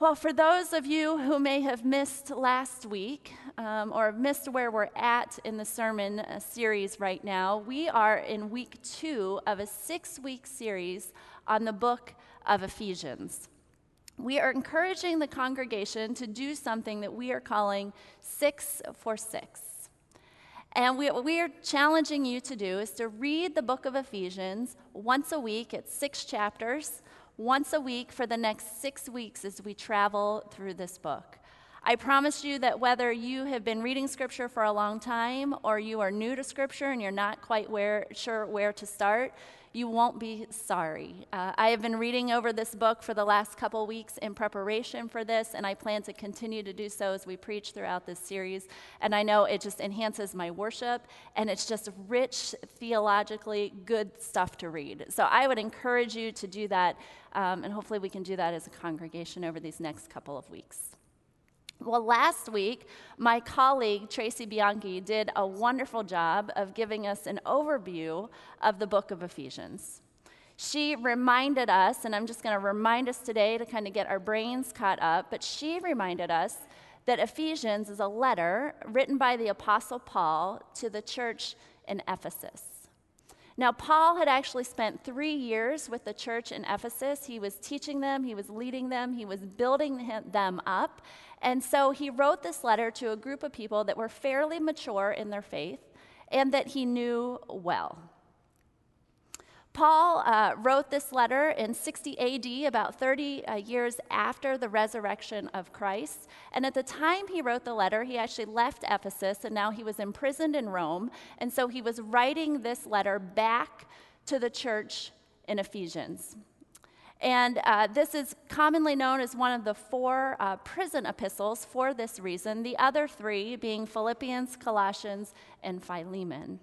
Well, for those of you who may have missed last week um, or missed where we're at in the sermon uh, series right now, we are in week two of a six week series on the book of Ephesians. We are encouraging the congregation to do something that we are calling six for six. And we, what we are challenging you to do is to read the book of Ephesians once a week. It's six chapters once a week for the next six weeks as we travel through this book. I promise you that whether you have been reading Scripture for a long time or you are new to Scripture and you're not quite where, sure where to start, you won't be sorry. Uh, I have been reading over this book for the last couple weeks in preparation for this, and I plan to continue to do so as we preach throughout this series. And I know it just enhances my worship, and it's just rich, theologically good stuff to read. So I would encourage you to do that, um, and hopefully we can do that as a congregation over these next couple of weeks. Well, last week, my colleague Tracy Bianchi did a wonderful job of giving us an overview of the book of Ephesians. She reminded us, and I'm just going to remind us today to kind of get our brains caught up, but she reminded us that Ephesians is a letter written by the Apostle Paul to the church in Ephesus. Now, Paul had actually spent three years with the church in Ephesus. He was teaching them, he was leading them, he was building them up. And so he wrote this letter to a group of people that were fairly mature in their faith and that he knew well. Paul uh, wrote this letter in 60 AD, about 30 uh, years after the resurrection of Christ. And at the time he wrote the letter, he actually left Ephesus and now he was imprisoned in Rome. And so he was writing this letter back to the church in Ephesians. And uh, this is commonly known as one of the four uh, prison epistles for this reason, the other three being Philippians, Colossians, and Philemon.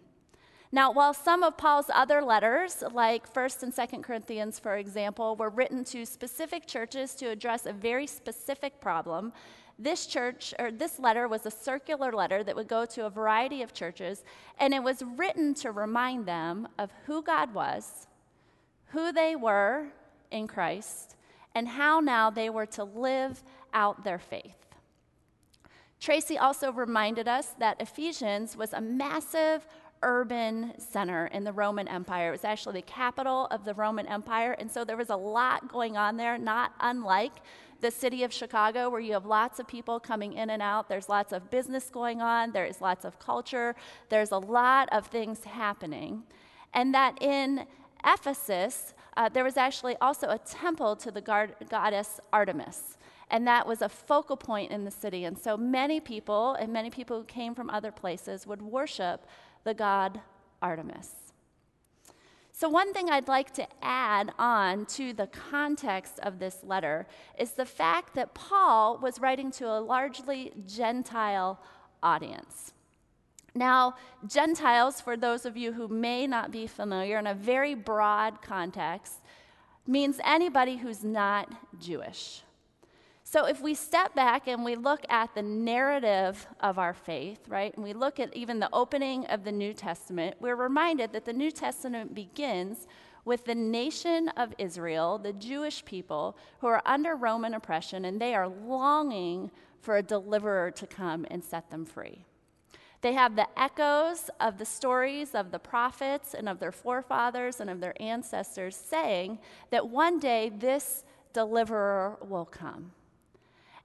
Now, while some of Paul's other letters, like 1st and 2nd Corinthians, for example, were written to specific churches to address a very specific problem, this church or this letter was a circular letter that would go to a variety of churches, and it was written to remind them of who God was, who they were in Christ, and how now they were to live out their faith. Tracy also reminded us that Ephesians was a massive urban center in the Roman Empire. It was actually the capital of the Roman Empire, and so there was a lot going on there, not unlike the city of Chicago, where you have lots of people coming in and out. There's lots of business going on, there's lots of culture, there's a lot of things happening. And that in Ephesus, uh, there was actually also a temple to the god- goddess Artemis and that was a focal point in the city. And so many people, and many people who came from other places, would worship the god Artemis. So, one thing I'd like to add on to the context of this letter is the fact that Paul was writing to a largely Gentile audience. Now, Gentiles, for those of you who may not be familiar, in a very broad context, means anybody who's not Jewish. So if we step back and we look at the narrative of our faith, right, and we look at even the opening of the New Testament, we're reminded that the New Testament begins with the nation of Israel, the Jewish people who are under Roman oppression, and they are longing for a deliverer to come and set them free. They have the echoes of the stories of the prophets and of their forefathers and of their ancestors saying that one day this deliverer will come.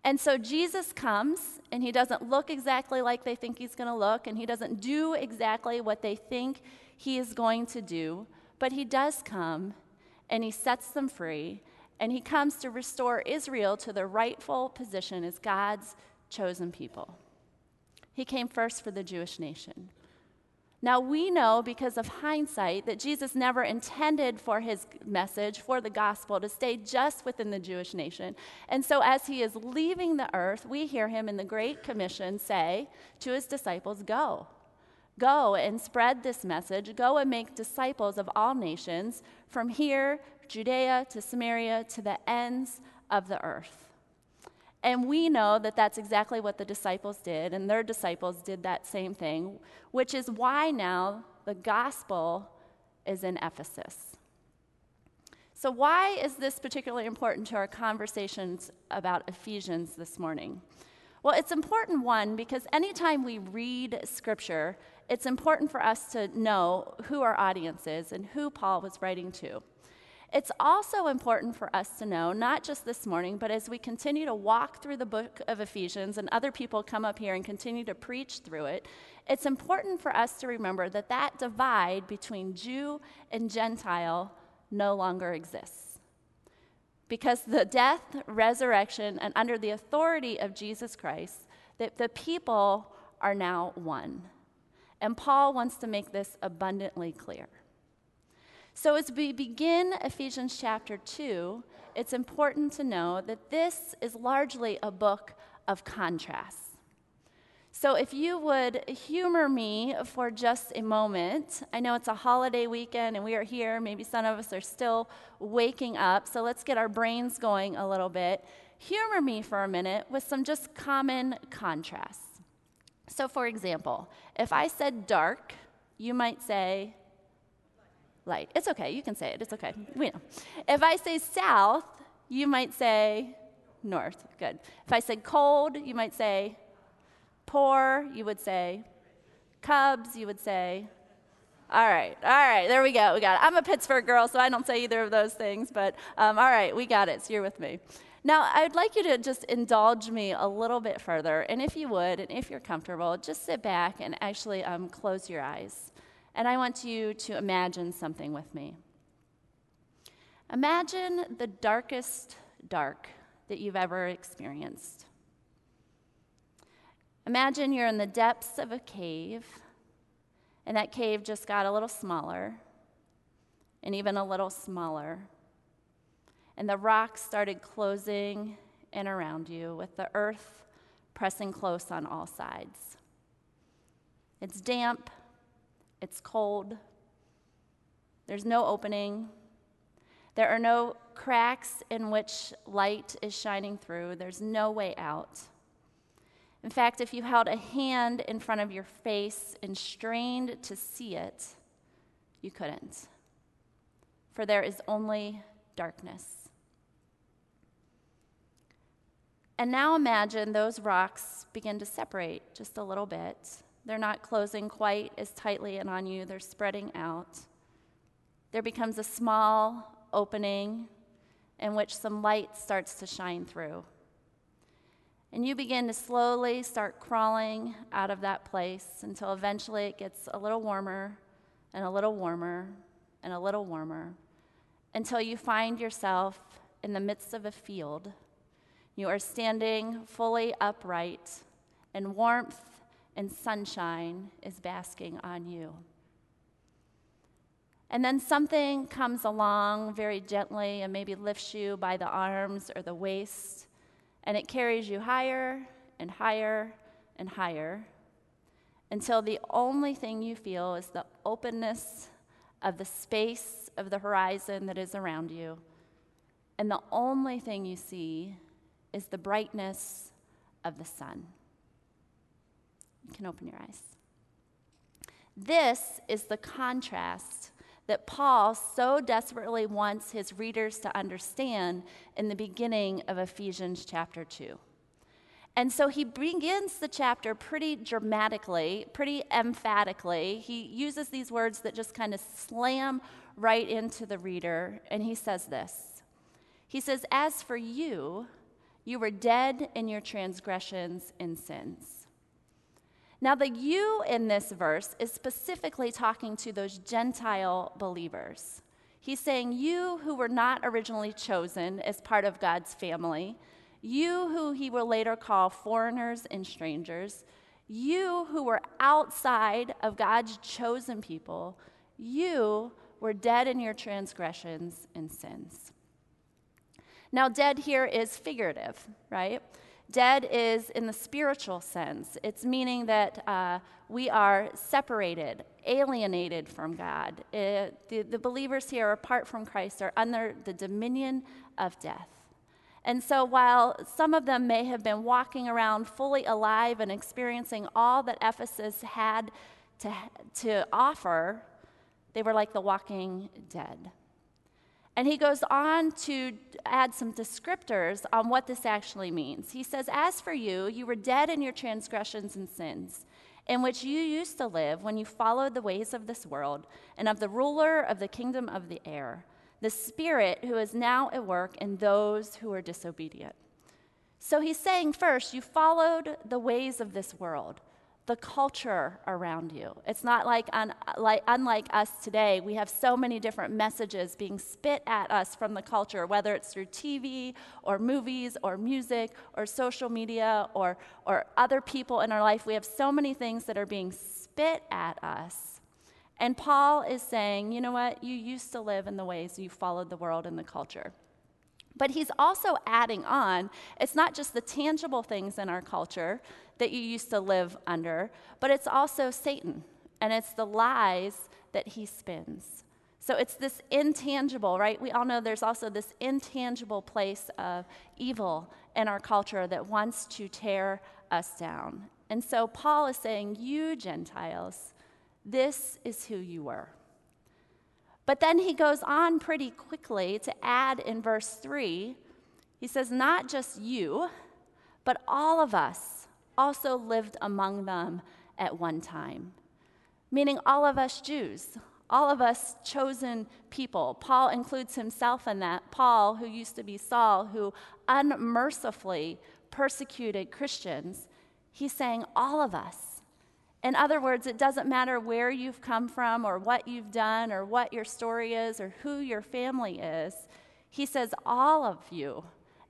And so Jesus comes, and he doesn't look exactly like they think he's going to look, and he doesn't do exactly what they think he is going to do, but he does come, and he sets them free, and he comes to restore Israel to their rightful position as God's chosen people. He came first for the Jewish nation. Now, we know because of hindsight that Jesus never intended for his message, for the gospel, to stay just within the Jewish nation. And so, as he is leaving the earth, we hear him in the Great Commission say to his disciples, Go. Go and spread this message. Go and make disciples of all nations, from here, Judea to Samaria, to the ends of the earth. And we know that that's exactly what the disciples did, and their disciples did that same thing, which is why now the gospel is in Ephesus. So, why is this particularly important to our conversations about Ephesians this morning? Well, it's important, one, because anytime we read scripture, it's important for us to know who our audience is and who Paul was writing to. It's also important for us to know, not just this morning, but as we continue to walk through the book of Ephesians and other people come up here and continue to preach through it, it's important for us to remember that that divide between Jew and Gentile no longer exists. Because the death, resurrection, and under the authority of Jesus Christ, that the people are now one. And Paul wants to make this abundantly clear. So, as we begin Ephesians chapter 2, it's important to know that this is largely a book of contrasts. So, if you would humor me for just a moment, I know it's a holiday weekend and we are here. Maybe some of us are still waking up, so let's get our brains going a little bit. Humor me for a minute with some just common contrasts. So, for example, if I said dark, you might say light. It's okay, you can say it, it's okay. We know. If I say south, you might say north. Good. If I said cold, you might say Poor, you would say. Cubs, you would say. All right, all right, there we go. We got it. I'm a Pittsburgh girl, so I don't say either of those things, but um, all right, we got it. So you're with me. Now, I'd like you to just indulge me a little bit further, and if you would, and if you're comfortable, just sit back and actually um, close your eyes. And I want you to imagine something with me. Imagine the darkest dark that you've ever experienced. Imagine you're in the depths of a cave, and that cave just got a little smaller, and even a little smaller. And the rocks started closing in around you, with the earth pressing close on all sides. It's damp, it's cold, there's no opening, there are no cracks in which light is shining through, there's no way out. In fact, if you held a hand in front of your face and strained to see it, you couldn't. For there is only darkness. And now imagine those rocks begin to separate just a little bit. They're not closing quite as tightly in on you, they're spreading out. There becomes a small opening in which some light starts to shine through. And you begin to slowly start crawling out of that place until eventually it gets a little warmer and a little warmer and a little warmer until you find yourself in the midst of a field. You are standing fully upright, and warmth and sunshine is basking on you. And then something comes along very gently and maybe lifts you by the arms or the waist and it carries you higher and higher and higher until the only thing you feel is the openness of the space of the horizon that is around you. And the only thing you see is the brightness of the sun. You can open your eyes. This is the contrast that Paul so desperately wants his readers to understand in the beginning of Ephesians chapter 2. And so he begins the chapter pretty dramatically, pretty emphatically. He uses these words that just kind of slam right into the reader, and he says this He says, As for you, you were dead in your transgressions and sins. Now, the you in this verse is specifically talking to those Gentile believers. He's saying, You who were not originally chosen as part of God's family, you who he will later call foreigners and strangers, you who were outside of God's chosen people, you were dead in your transgressions and sins. Now, dead here is figurative, right? Dead is in the spiritual sense. It's meaning that uh, we are separated, alienated from God. It, the, the believers here, apart from Christ, are under the dominion of death. And so, while some of them may have been walking around fully alive and experiencing all that Ephesus had to, to offer, they were like the walking dead. And he goes on to add some descriptors on what this actually means. He says, As for you, you were dead in your transgressions and sins, in which you used to live when you followed the ways of this world and of the ruler of the kingdom of the air, the Spirit who is now at work in those who are disobedient. So he's saying, first, you followed the ways of this world the culture around you. It's not like, un, like, unlike us today. We have so many different messages being spit at us from the culture, whether it's through TV or movies or music or social media or, or other people in our life. We have so many things that are being spit at us. And Paul is saying, you know what? You used to live in the ways you followed the world and the culture. But he's also adding on, it's not just the tangible things in our culture that you used to live under, but it's also Satan, and it's the lies that he spins. So it's this intangible, right? We all know there's also this intangible place of evil in our culture that wants to tear us down. And so Paul is saying, You Gentiles, this is who you were. But then he goes on pretty quickly to add in verse 3 he says, Not just you, but all of us also lived among them at one time. Meaning, all of us Jews, all of us chosen people. Paul includes himself in that. Paul, who used to be Saul, who unmercifully persecuted Christians, he's saying, All of us. In other words, it doesn't matter where you've come from or what you've done or what your story is or who your family is. He says, All of you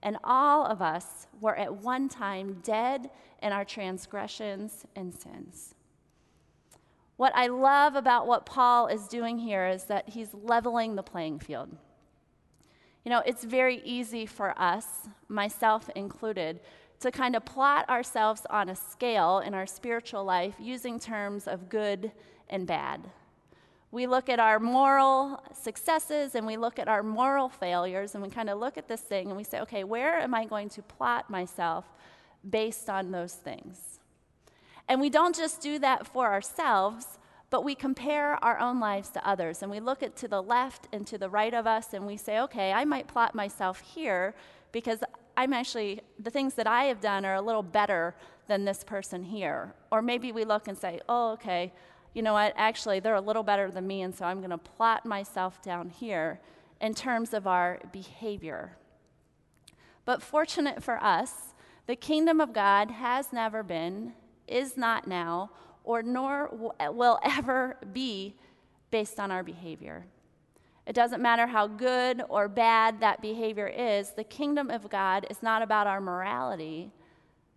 and all of us were at one time dead in our transgressions and sins. What I love about what Paul is doing here is that he's leveling the playing field. You know, it's very easy for us, myself included, to kind of plot ourselves on a scale in our spiritual life using terms of good and bad. We look at our moral successes and we look at our moral failures and we kind of look at this thing and we say, okay, where am I going to plot myself based on those things? And we don't just do that for ourselves, but we compare our own lives to others and we look at to the left and to the right of us and we say, okay, I might plot myself here because I'm actually, the things that I have done are a little better than this person here. Or maybe we look and say, oh, okay, you know what, actually, they're a little better than me, and so I'm going to plot myself down here in terms of our behavior. But fortunate for us, the kingdom of God has never been, is not now, or nor will ever be based on our behavior. It doesn't matter how good or bad that behavior is, the kingdom of God is not about our morality,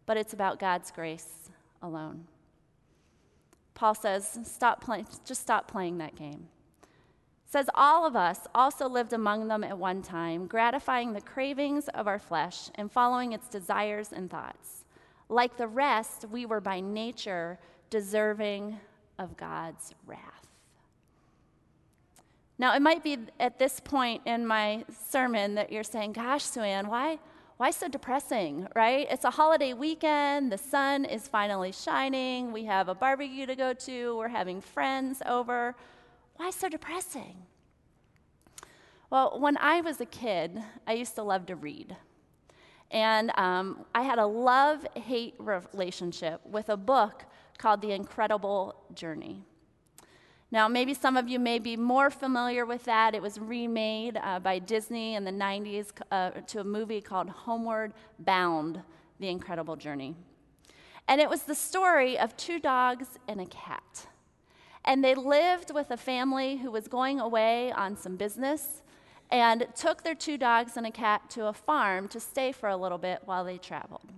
but it's about God's grace alone. Paul says, stop playing, just stop playing that game. says all of us also lived among them at one time, gratifying the cravings of our flesh and following its desires and thoughts. Like the rest, we were by nature deserving of God's wrath. Now, it might be at this point in my sermon that you're saying, Gosh, Suanne, why, why so depressing, right? It's a holiday weekend. The sun is finally shining. We have a barbecue to go to. We're having friends over. Why so depressing? Well, when I was a kid, I used to love to read. And um, I had a love hate relationship with a book called The Incredible Journey. Now, maybe some of you may be more familiar with that. It was remade uh, by Disney in the 90s uh, to a movie called Homeward Bound The Incredible Journey. And it was the story of two dogs and a cat. And they lived with a family who was going away on some business and took their two dogs and a cat to a farm to stay for a little bit while they traveled.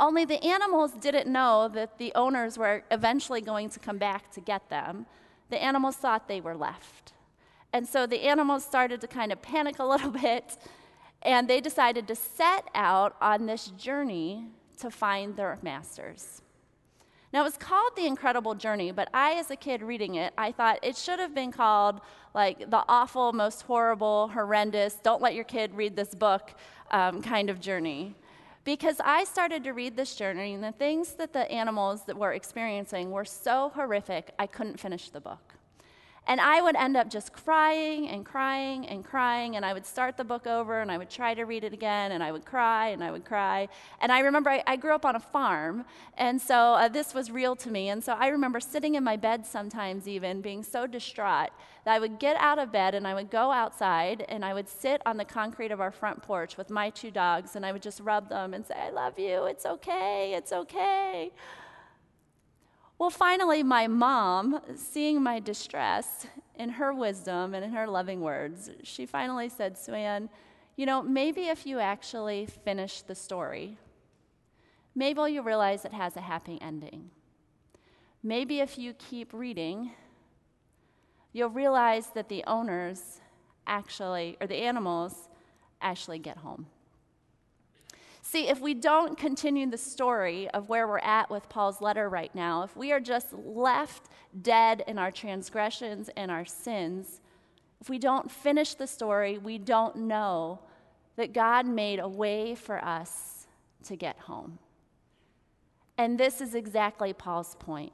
Only the animals didn't know that the owners were eventually going to come back to get them. The animals thought they were left. And so the animals started to kind of panic a little bit, and they decided to set out on this journey to find their masters. Now, it was called The Incredible Journey, but I, as a kid reading it, I thought it should have been called like the awful, most horrible, horrendous, don't let your kid read this book um, kind of journey because I started to read this journey, and the things that the animals that were experiencing were so horrific, I couldn't finish the book. And I would end up just crying and crying and crying, and I would start the book over and I would try to read it again, and I would cry and I would cry. And I remember I, I grew up on a farm, and so uh, this was real to me. And so I remember sitting in my bed sometimes, even being so distraught that I would get out of bed and I would go outside and I would sit on the concrete of our front porch with my two dogs, and I would just rub them and say, I love you, it's okay, it's okay. Well, finally, my mom, seeing my distress, in her wisdom and in her loving words, she finally said, Suanne, you know, maybe if you actually finish the story, maybe you realize it has a happy ending. Maybe if you keep reading, you'll realize that the owners actually, or the animals, actually get home. See, if we don't continue the story of where we're at with Paul's letter right now, if we are just left dead in our transgressions and our sins, if we don't finish the story, we don't know that God made a way for us to get home. And this is exactly Paul's point.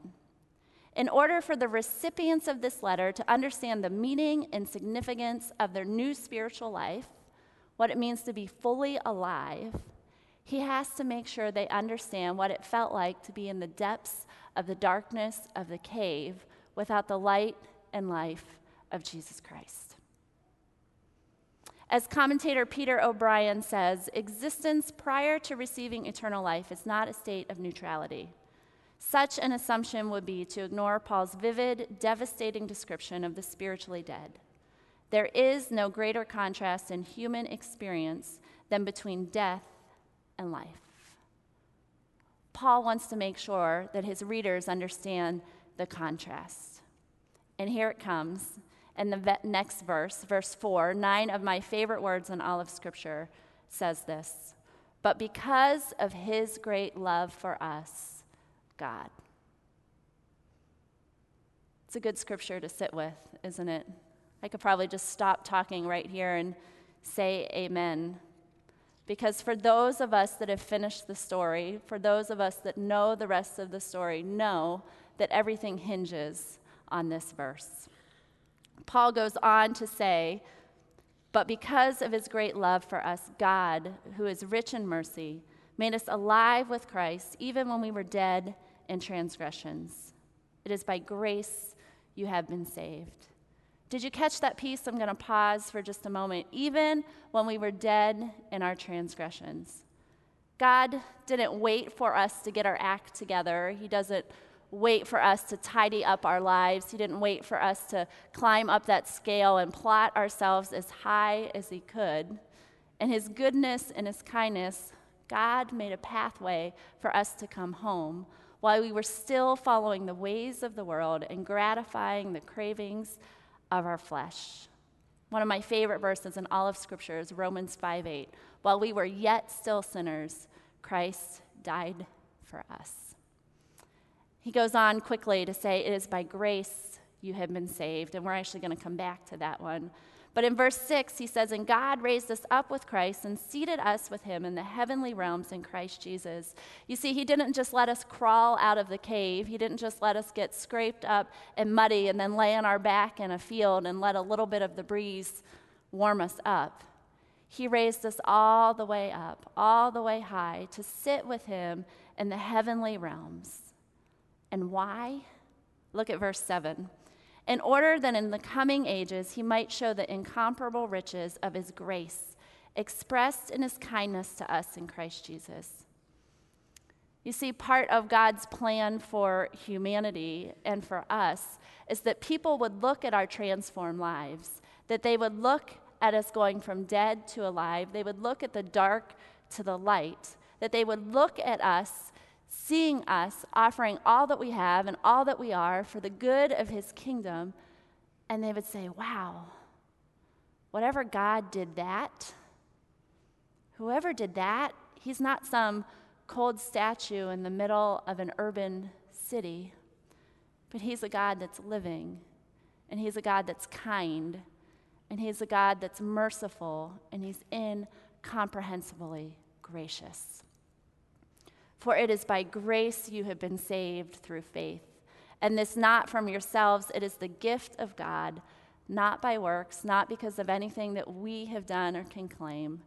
In order for the recipients of this letter to understand the meaning and significance of their new spiritual life, what it means to be fully alive, he has to make sure they understand what it felt like to be in the depths of the darkness of the cave without the light and life of Jesus Christ. As commentator Peter O'Brien says, existence prior to receiving eternal life is not a state of neutrality. Such an assumption would be to ignore Paul's vivid, devastating description of the spiritually dead. There is no greater contrast in human experience than between death and life. Paul wants to make sure that his readers understand the contrast. And here it comes in the next verse, verse 4. Nine of my favorite words in all of Scripture says this But because of his great love for us, God. It's a good scripture to sit with, isn't it? I could probably just stop talking right here and say amen because for those of us that have finished the story, for those of us that know the rest of the story, know that everything hinges on this verse. Paul goes on to say, But because of his great love for us, God, who is rich in mercy, made us alive with Christ even when we were dead in transgressions. It is by grace you have been saved. Did you catch that piece? I'm going to pause for just a moment. Even when we were dead in our transgressions, God didn't wait for us to get our act together. He doesn't wait for us to tidy up our lives. He didn't wait for us to climb up that scale and plot ourselves as high as He could. In His goodness and His kindness, God made a pathway for us to come home while we were still following the ways of the world and gratifying the cravings of our flesh. One of my favorite verses in all of Scripture is Romans 5 8. While we were yet still sinners, Christ died for us. He goes on quickly to say, It is by grace you have been saved. And we're actually going to come back to that one. But in verse 6, he says, And God raised us up with Christ and seated us with him in the heavenly realms in Christ Jesus. You see, he didn't just let us crawl out of the cave, he didn't just let us get scraped up and muddy and then lay on our back in a field and let a little bit of the breeze warm us up. He raised us all the way up, all the way high, to sit with him in the heavenly realms. And why? Look at verse 7 in order that in the coming ages he might show the incomparable riches of his grace expressed in his kindness to us in Christ Jesus. You see, part of God's plan for humanity and for us is that people would look at our transformed lives, that they would look at us going from dead to alive, they would look at the dark to the light, that they would look at us seeing us offering all that we have and all that we are for the good of his kingdom, and they would say, Wow, whatever God did that, whoever did that, he's not some cold statue in the middle of an urban city, but he's a God that's living, and he's a God that's kind, and he's a God that's merciful, and he's incomprehensibly gracious. For it is by grace you have been saved through faith. And this not from yourselves, it is the gift of God, not by works, not because of anything that we have done or can claim,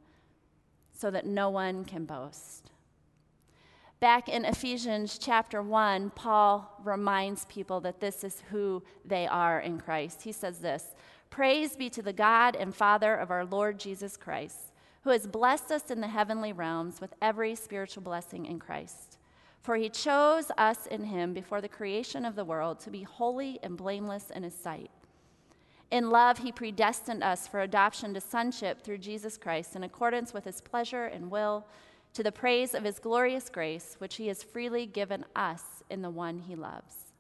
so that no one can boast. Back in Ephesians chapter 1, Paul reminds people that this is who they are in Christ. He says this Praise be to the God and Father of our Lord Jesus Christ, who has blessed us in the heavenly realms with every spiritual blessing in Christ. For he chose us in him before the creation of the world to be holy and blameless in his sight. In love, he predestined us for adoption to sonship through Jesus Christ in accordance with his pleasure and will to the praise of his glorious grace, which he has freely given us in the one he loves.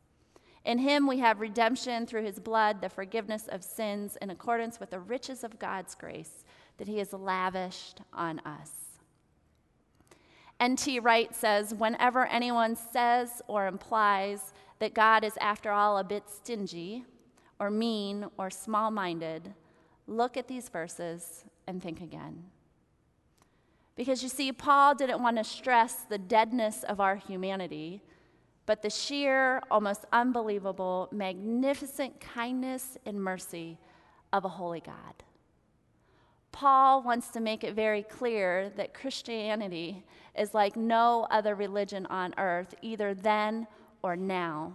In him we have redemption through his blood, the forgiveness of sins in accordance with the riches of God's grace that he has lavished on us. N.T. Wright says whenever anyone says or implies that God is, after all, a bit stingy or mean or small minded, look at these verses and think again. Because you see, Paul didn't want to stress the deadness of our humanity, but the sheer, almost unbelievable, magnificent kindness and mercy of a holy God. Paul wants to make it very clear that Christianity is like no other religion on earth, either then or now.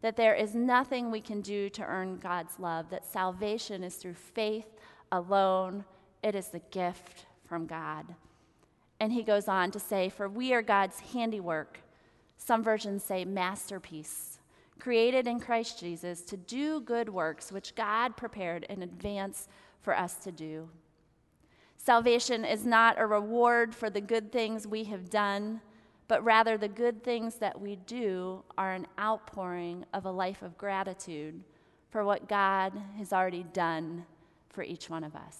That there is nothing we can do to earn God's love, that salvation is through faith alone, it is the gift from God. And he goes on to say, For we are God's handiwork. Some versions say masterpiece, created in Christ Jesus to do good works which God prepared in advance for us to do. Salvation is not a reward for the good things we have done, but rather the good things that we do are an outpouring of a life of gratitude for what God has already done for each one of us.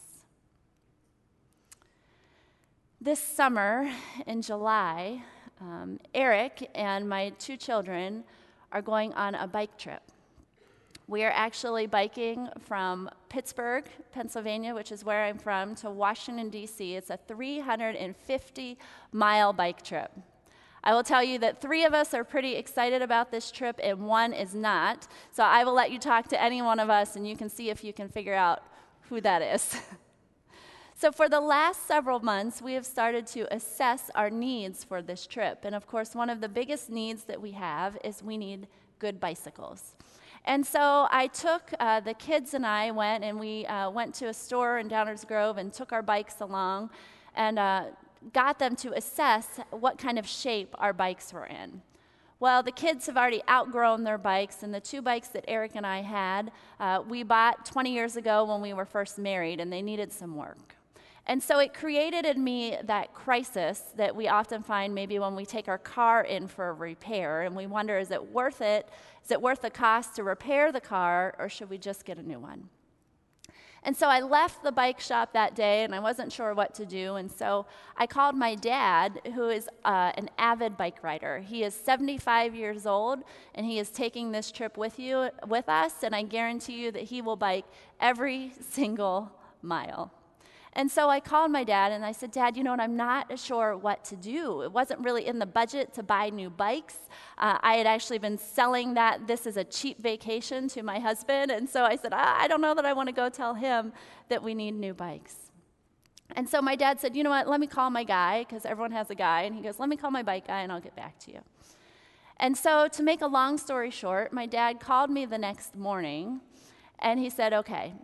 This summer in July, um, Eric and my two children are going on a bike trip. We are actually biking from Pittsburgh, Pennsylvania, which is where I'm from, to Washington, D.C. It's a 350 mile bike trip. I will tell you that three of us are pretty excited about this trip and one is not. So I will let you talk to any one of us and you can see if you can figure out who that is. So, for the last several months, we have started to assess our needs for this trip. And of course, one of the biggest needs that we have is we need good bicycles. And so I took uh, the kids and I went and we uh, went to a store in Downers Grove and took our bikes along and uh, got them to assess what kind of shape our bikes were in. Well, the kids have already outgrown their bikes, and the two bikes that Eric and I had, uh, we bought 20 years ago when we were first married, and they needed some work. And so it created in me that crisis that we often find maybe when we take our car in for repair and we wonder is it worth it? Is it worth the cost to repair the car or should we just get a new one? And so I left the bike shop that day and I wasn't sure what to do. And so I called my dad, who is uh, an avid bike rider. He is 75 years old and he is taking this trip with you with us. And I guarantee you that he will bike every single mile. And so I called my dad and I said, Dad, you know what? I'm not sure what to do. It wasn't really in the budget to buy new bikes. Uh, I had actually been selling that this is a cheap vacation to my husband. And so I said, I, I don't know that I want to go tell him that we need new bikes. And so my dad said, You know what? Let me call my guy, because everyone has a guy. And he goes, Let me call my bike guy and I'll get back to you. And so, to make a long story short, my dad called me the next morning and he said, Okay,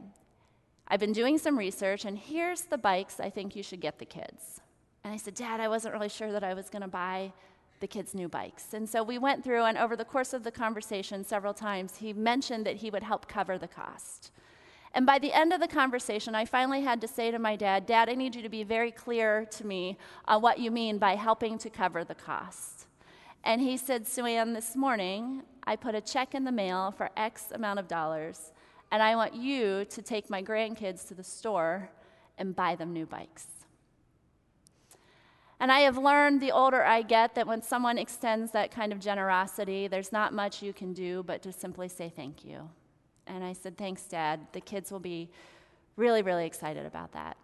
I've been doing some research, and here's the bikes I think you should get the kids. And I said, Dad, I wasn't really sure that I was going to buy the kids new bikes. And so we went through, and over the course of the conversation, several times, he mentioned that he would help cover the cost. And by the end of the conversation, I finally had to say to my dad, Dad, I need you to be very clear to me on what you mean by helping to cover the cost. And he said, Sue Ann, this morning, I put a check in the mail for X amount of dollars and I want you to take my grandkids to the store and buy them new bikes. And I have learned the older I get that when someone extends that kind of generosity, there's not much you can do but to simply say thank you. And I said, Thanks, Dad. The kids will be really, really excited about that.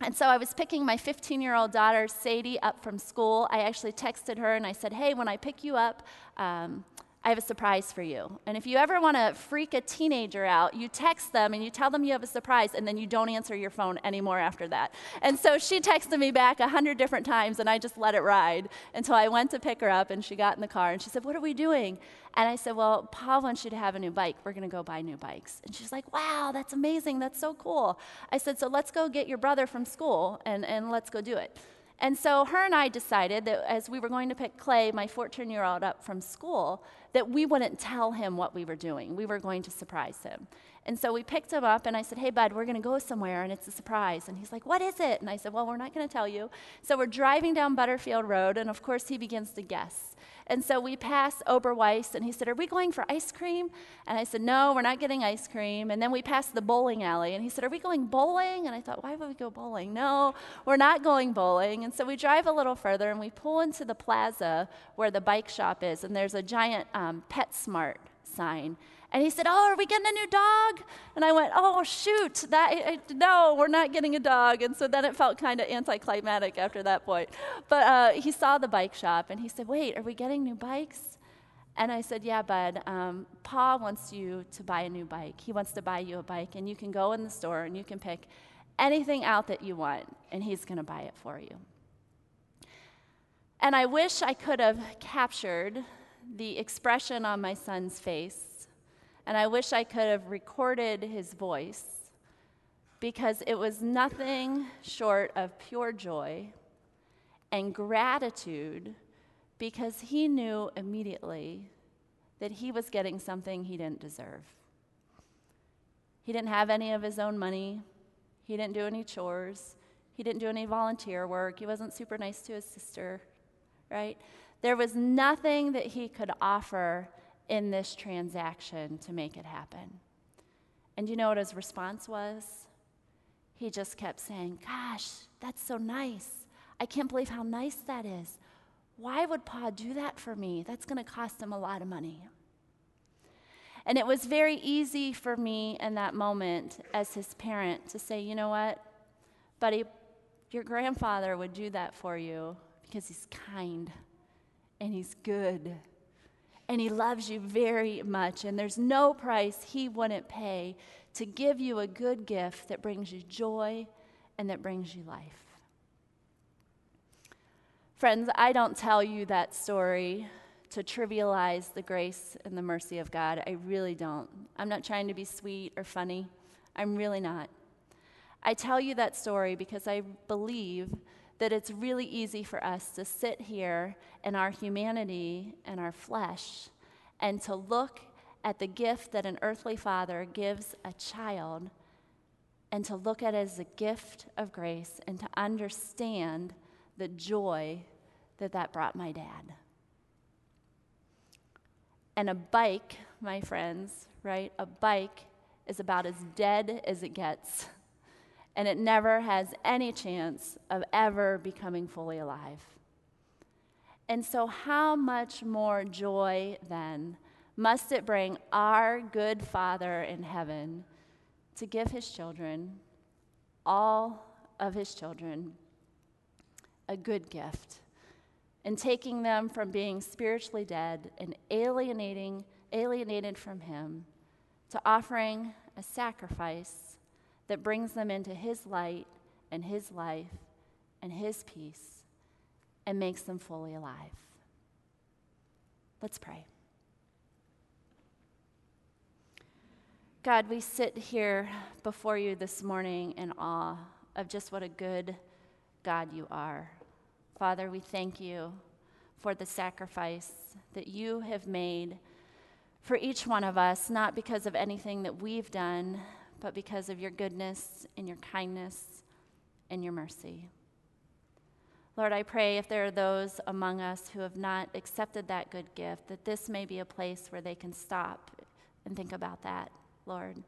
And so I was picking my 15 year old daughter, Sadie, up from school. I actually texted her and I said, Hey, when I pick you up, um, I have a surprise for you. And if you ever want to freak a teenager out, you text them and you tell them you have a surprise, and then you don't answer your phone anymore after that. And so she texted me back a hundred different times, and I just let it ride until I went to pick her up, and she got in the car, and she said, What are we doing? And I said, Well, Pa wants you to have a new bike. We're going to go buy new bikes. And she's like, Wow, that's amazing. That's so cool. I said, So let's go get your brother from school and, and let's go do it. And so her and I decided that as we were going to pick Clay, my 14 year old, up from school, that we wouldn't tell him what we were doing. We were going to surprise him. And so we picked him up, and I said, Hey, bud, we're going to go somewhere, and it's a surprise. And he's like, What is it? And I said, Well, we're not going to tell you. So we're driving down Butterfield Road, and of course, he begins to guess. And so we passed Oberweis, and he said, Are we going for ice cream? And I said, No, we're not getting ice cream. And then we passed the bowling alley, and he said, Are we going bowling? And I thought, Why would we go bowling? No, we're not going bowling. And so we drive a little further, and we pull into the plaza where the bike shop is, and there's a giant um, PetSmart sign. And he said, Oh, are we getting a new dog? And I went, Oh, shoot, that, I, no, we're not getting a dog. And so then it felt kind of anticlimactic after that point. But uh, he saw the bike shop and he said, Wait, are we getting new bikes? And I said, Yeah, bud, um, Pa wants you to buy a new bike. He wants to buy you a bike, and you can go in the store and you can pick anything out that you want, and he's going to buy it for you. And I wish I could have captured the expression on my son's face and I wish I could have recorded his voice because it was nothing short of pure joy and gratitude because he knew immediately that he was getting something he didn't deserve. He didn't have any of his own money, he didn't do any chores, he didn't do any volunteer work, he wasn't super nice to his sister, right? There was nothing that he could offer in this transaction to make it happen. And you know what his response was? He just kept saying, Gosh, that's so nice. I can't believe how nice that is. Why would Pa do that for me? That's going to cost him a lot of money. And it was very easy for me in that moment as his parent to say, You know what, buddy, your grandfather would do that for you because he's kind and he's good and He loves you very much, and there's no price He wouldn't pay to give you a good gift that brings you joy and that brings you life. Friends, I don't tell you that story to trivialize the grace and the mercy of God. I really don't. I'm not trying to be sweet or funny. I'm really not. I tell you that story because I believe that it's really easy for us to sit here in our humanity and our flesh and to look at the gift that an earthly father gives a child and to look at it as a gift of grace and to understand the joy that that brought my dad. And a bike, my friends, right? A bike is about as dead as it gets and it never has any chance of ever becoming fully alive. And so, how much more joy then must it bring our good Father in heaven to give his children, all of his children, a good gift? And taking them from being spiritually dead and alienating, alienated from him to offering a sacrifice that brings them into His light and His life and His peace and makes them fully alive. Let's pray. God, we sit here before you this morning in awe of just what a good God you are. Father, we thank you for the sacrifice that you have made for each one of us, not because of anything that we've done, but because of your goodness and your kindness and your mercy. Lord, I pray if there are those among us who have not accepted that good gift, that this may be a place where they can stop and think about that, Lord.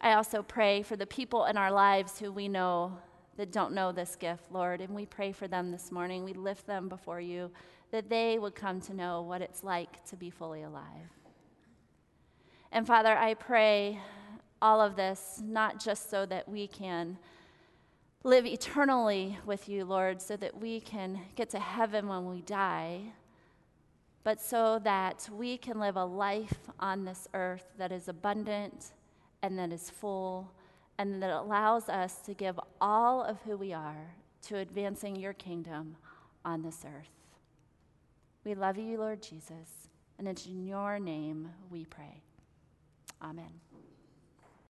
I also pray for the people in our lives who we know that don't know this gift, Lord, and we pray for them this morning. We lift them before you that they would come to know what it's like to be fully alive. And Father, I pray all of this, not just so that we can live eternally with you, Lord, so that we can get to heaven when we die, but so that we can live a life on this earth that is abundant and that is full and that allows us to give all of who we are to advancing your kingdom on this earth. We love you, Lord Jesus, and it's in your name we pray. Amen.